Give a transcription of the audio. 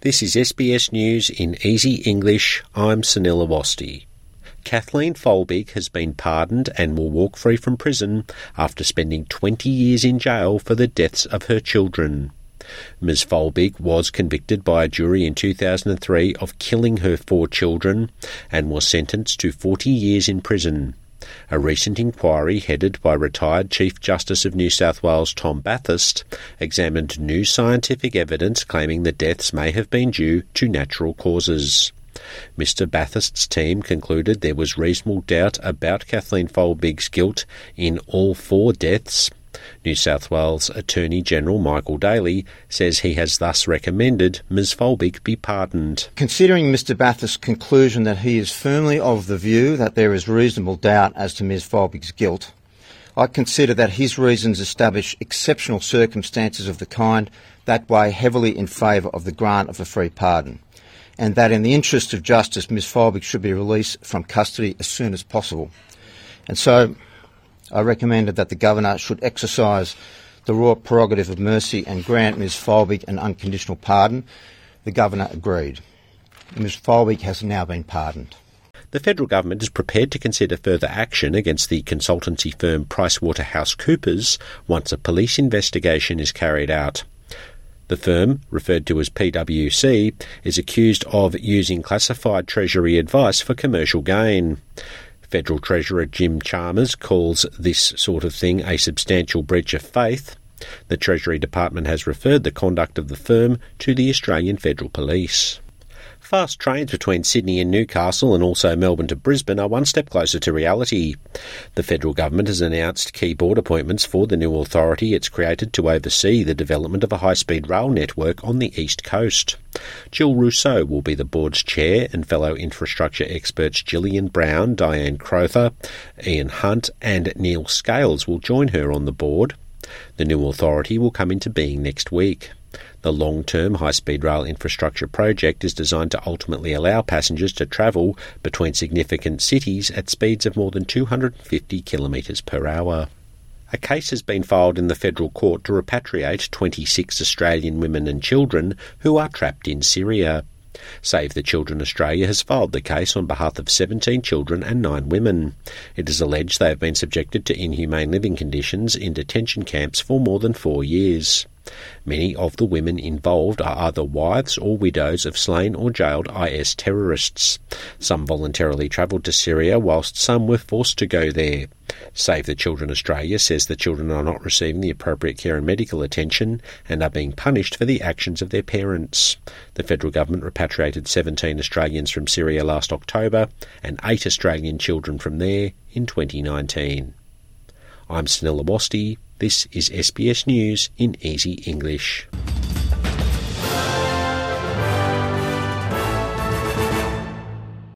This is SBS News in Easy English. I'm Sunil Awasthi. Kathleen Folbig has been pardoned and will walk free from prison after spending 20 years in jail for the deaths of her children. Ms. Folbig was convicted by a jury in 2003 of killing her four children and was sentenced to 40 years in prison. A recent inquiry headed by retired Chief Justice of New South Wales Tom Bathurst examined new scientific evidence claiming the deaths may have been due to natural causes. Mr. Bathurst's team concluded there was reasonable doubt about Kathleen Folbig's guilt in all four deaths, New South Wales Attorney General Michael Daley says he has thus recommended Ms Folbig be pardoned. Considering Mr Bathurst's conclusion that he is firmly of the view that there is reasonable doubt as to Ms Folbig's guilt, I consider that his reasons establish exceptional circumstances of the kind that weigh heavily in favour of the grant of a free pardon, and that in the interest of justice Ms Folbig should be released from custody as soon as possible. And so I recommended that the Governor should exercise the royal prerogative of mercy and grant Ms Folbig an unconditional pardon. The Governor agreed. Ms Folbig has now been pardoned. The federal government is prepared to consider further action against the consultancy firm PricewaterhouseCoopers once a police investigation is carried out. The firm, referred to as PwC, is accused of using classified Treasury advice for commercial gain. Federal Treasurer Jim Chalmers calls this sort of thing a substantial breach of faith. The Treasury Department has referred the conduct of the firm to the Australian Federal Police. Fast trains between Sydney and Newcastle and also Melbourne to Brisbane are one step closer to reality. The federal government has announced key board appointments for the new authority it's created to oversee the development of a high speed rail network on the east coast. Jill Rousseau will be the board's chair, and fellow infrastructure experts Gillian Brown, Diane Crowther, Ian Hunt, and Neil Scales will join her on the board. The new authority will come into being next week. The long term high speed rail infrastructure project is designed to ultimately allow passengers to travel between significant cities at speeds of more than 250 kilometres per hour. A case has been filed in the federal court to repatriate 26 Australian women and children who are trapped in Syria. Save the Children Australia has filed the case on behalf of 17 children and 9 women. It is alleged they have been subjected to inhumane living conditions in detention camps for more than four years. Many of the women involved are either wives or widows of slain or jailed IS terrorists. Some voluntarily travelled to Syria, whilst some were forced to go there. Save the Children Australia says the children are not receiving the appropriate care and medical attention and are being punished for the actions of their parents. The federal government repatriated 17 Australians from Syria last October and 8 Australian children from there in 2019. I'm Sunil. This is SBS News in Easy English.